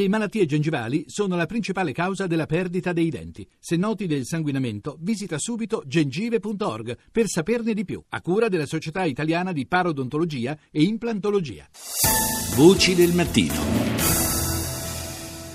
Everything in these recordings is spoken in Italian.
Le malattie gengivali sono la principale causa della perdita dei denti. Se noti del sanguinamento, visita subito gengive.org per saperne di più, a cura della Società Italiana di Parodontologia e Implantologia. Voci del mattino.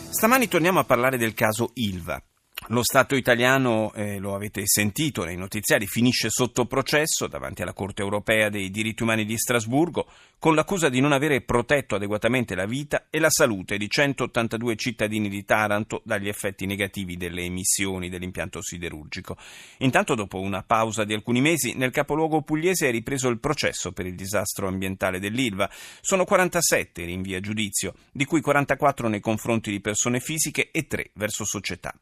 Stamani torniamo a parlare del caso Ilva. Lo Stato italiano, eh, lo avete sentito nei notiziari, finisce sotto processo davanti alla Corte europea dei diritti umani di Strasburgo con l'accusa di non avere protetto adeguatamente la vita e la salute di 182 cittadini di Taranto dagli effetti negativi delle emissioni dell'impianto siderurgico. Intanto, dopo una pausa di alcuni mesi, nel capoluogo pugliese è ripreso il processo per il disastro ambientale dell'Ilva. Sono 47 i rinvii a giudizio, di cui 44 nei confronti di persone fisiche e 3 verso società.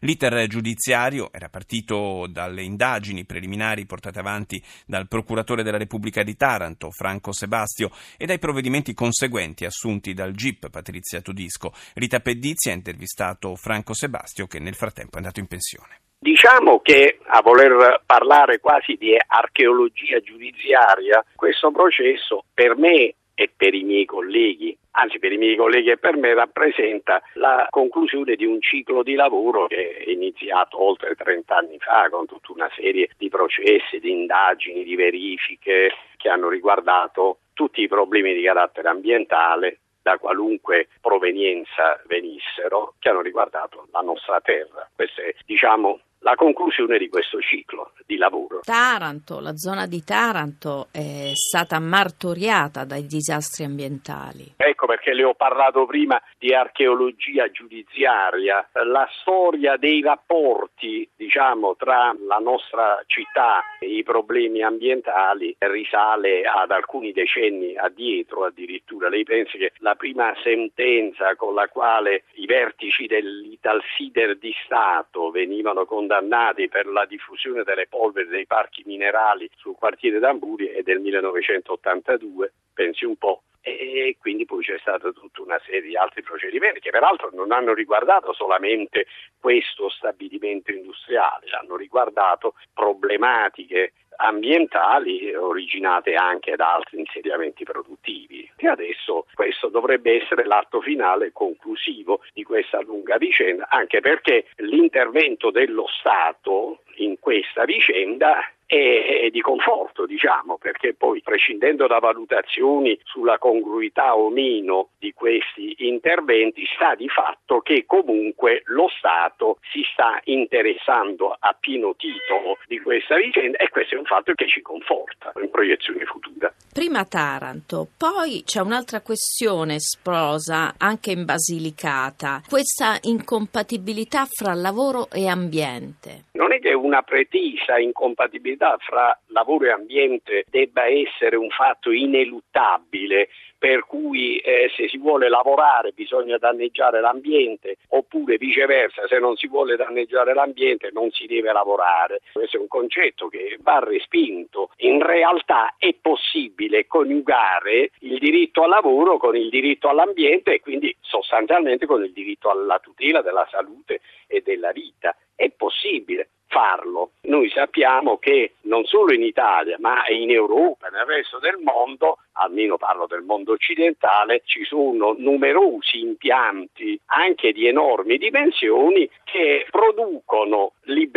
L'iter giudiziario era partito dalle indagini preliminari portate avanti dal procuratore della Repubblica di Taranto, Franco Sebastio, e dai provvedimenti conseguenti assunti dal GIP Patrizia Todisco. Rita Pedizzi ha intervistato Franco Sebastio che nel frattempo è andato in pensione. Diciamo che a voler parlare quasi di archeologia giudiziaria, questo processo per me e per i miei colleghi anzi per i miei colleghi e per me rappresenta la conclusione di un ciclo di lavoro che è iniziato oltre 30 anni fa con tutta una serie di processi, di indagini, di verifiche che hanno riguardato tutti i problemi di carattere ambientale da qualunque provenienza venissero che hanno riguardato la nostra terra. Questa è diciamo la conclusione di questo ciclo di lavoro. Taranto, la zona di Taranto è stata martoriata dai disastri ambientali. Ecco perché le ho parlato prima di archeologia giudiziaria, la storia dei rapporti, diciamo, tra la nostra città e i problemi ambientali risale ad alcuni decenni addietro addirittura. Lei pensi che la prima sentenza con la quale i vertici dell'Italsider di Stato venivano condannati condannati per la diffusione delle polveri dei parchi minerali sul quartiere d'Amburi è del 1982, pensi un po'. E quindi poi c'è stata tutta una serie di altri procedimenti che peraltro non hanno riguardato solamente questo stabilimento industriale, hanno riguardato problematiche ambientali originate anche da altri insediamenti produttivi. E adesso questo dovrebbe essere l'atto finale conclusivo di questa lunga vicenda, anche perché l'intervento dello Stato in questa vicenda è, di conforto, diciamo, perché poi prescindendo da valutazioni sulla congruità o meno di questi interventi, sta di fatto che comunque lo Stato si sta interessando a pieno titolo di questa vicenda e questo è un fatto che ci conforta in proiezione futura. Prima Taranto, poi c'è un'altra questione sposa anche in Basilicata, questa incompatibilità fra lavoro e ambiente. Non è che una pretesa incompatibilità fra lavoro e ambiente debba essere un fatto ineluttabile per cui eh, se si vuole lavorare bisogna danneggiare l'ambiente oppure viceversa se non si vuole danneggiare l'ambiente non si deve lavorare. Questo è un concetto che va respinto. In realtà è possibile coniugare il diritto al lavoro con il diritto all'ambiente e quindi sostanzialmente con il diritto alla tutela della salute e della vita. È possibile farlo. Noi sappiamo che non solo in Italia, ma in Europa nel resto del mondo, almeno parlo del mondo occidentale, ci sono numerosi impianti anche di enormi dimensioni che producono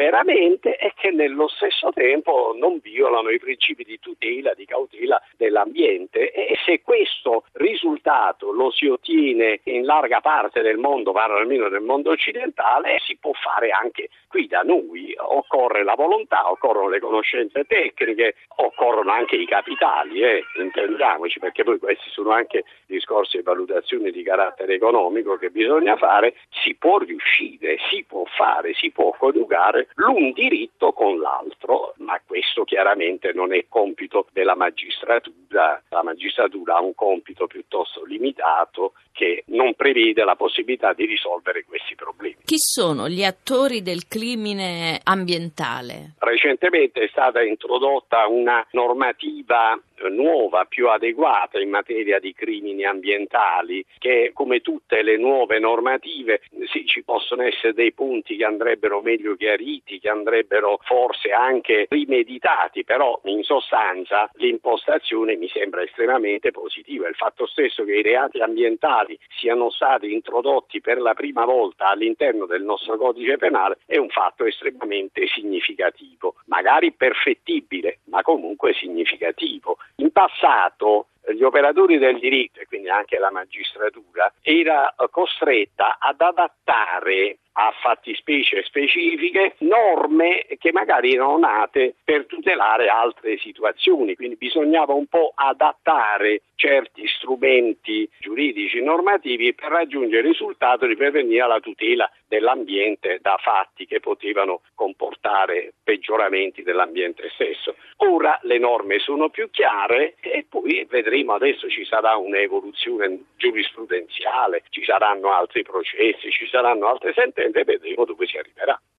liberamente e che nello stesso tempo non violano i principi di tutela, di cautela dell'ambiente e se questo risultato lo si ottiene in larga parte del mondo, parlo almeno del mondo occidentale, si può fare anche qui da noi. Occorre la volontà, occorrono le conoscenze tecniche, occorrono anche i capitali, eh, intendiamoci, perché poi questi sono anche discorsi e valutazioni di carattere economico che bisogna fare, si può riuscire, si può fare, si può coniugare l'un diritto con l'altro, ma questo chiaramente non è compito della magistratura, la magistratura ha un compito piuttosto limitato che non prevede la possibilità di risolvere questi problemi. Chi sono gli attori del crimine ambientale? Recentemente è stata introdotta una normativa nuova, più adeguata in materia di crimini ambientali, che come tutte le nuove normative sì, ci possono essere dei punti che andrebbero meglio chiariti, che andrebbero forse anche rimeditati, però in sostanza l'impostazione mi sembra estremamente positiva. Il fatto stesso che i reati ambientali siano stati introdotti per la prima volta all'interno del nostro codice penale è un fatto estremamente significativo, magari perfettibile, ma comunque significativo. In passato gli operatori del diritto e quindi anche la magistratura era costretta ad adattare a fattispecie specifiche norme che magari erano nate per tutelare altre situazioni, quindi bisognava un po' adattare certi strumenti giuridici normativi per raggiungere il risultato di prevenire la tutela dell'ambiente da fatti che potevano comportare peggioramenti dell'ambiente stesso. Ora le norme sono più chiare e poi vedremo adesso ci sarà un'evoluzione giurisprudenziale, ci saranno altri processi, ci saranno altre sentenze e vedremo dove si arriverà.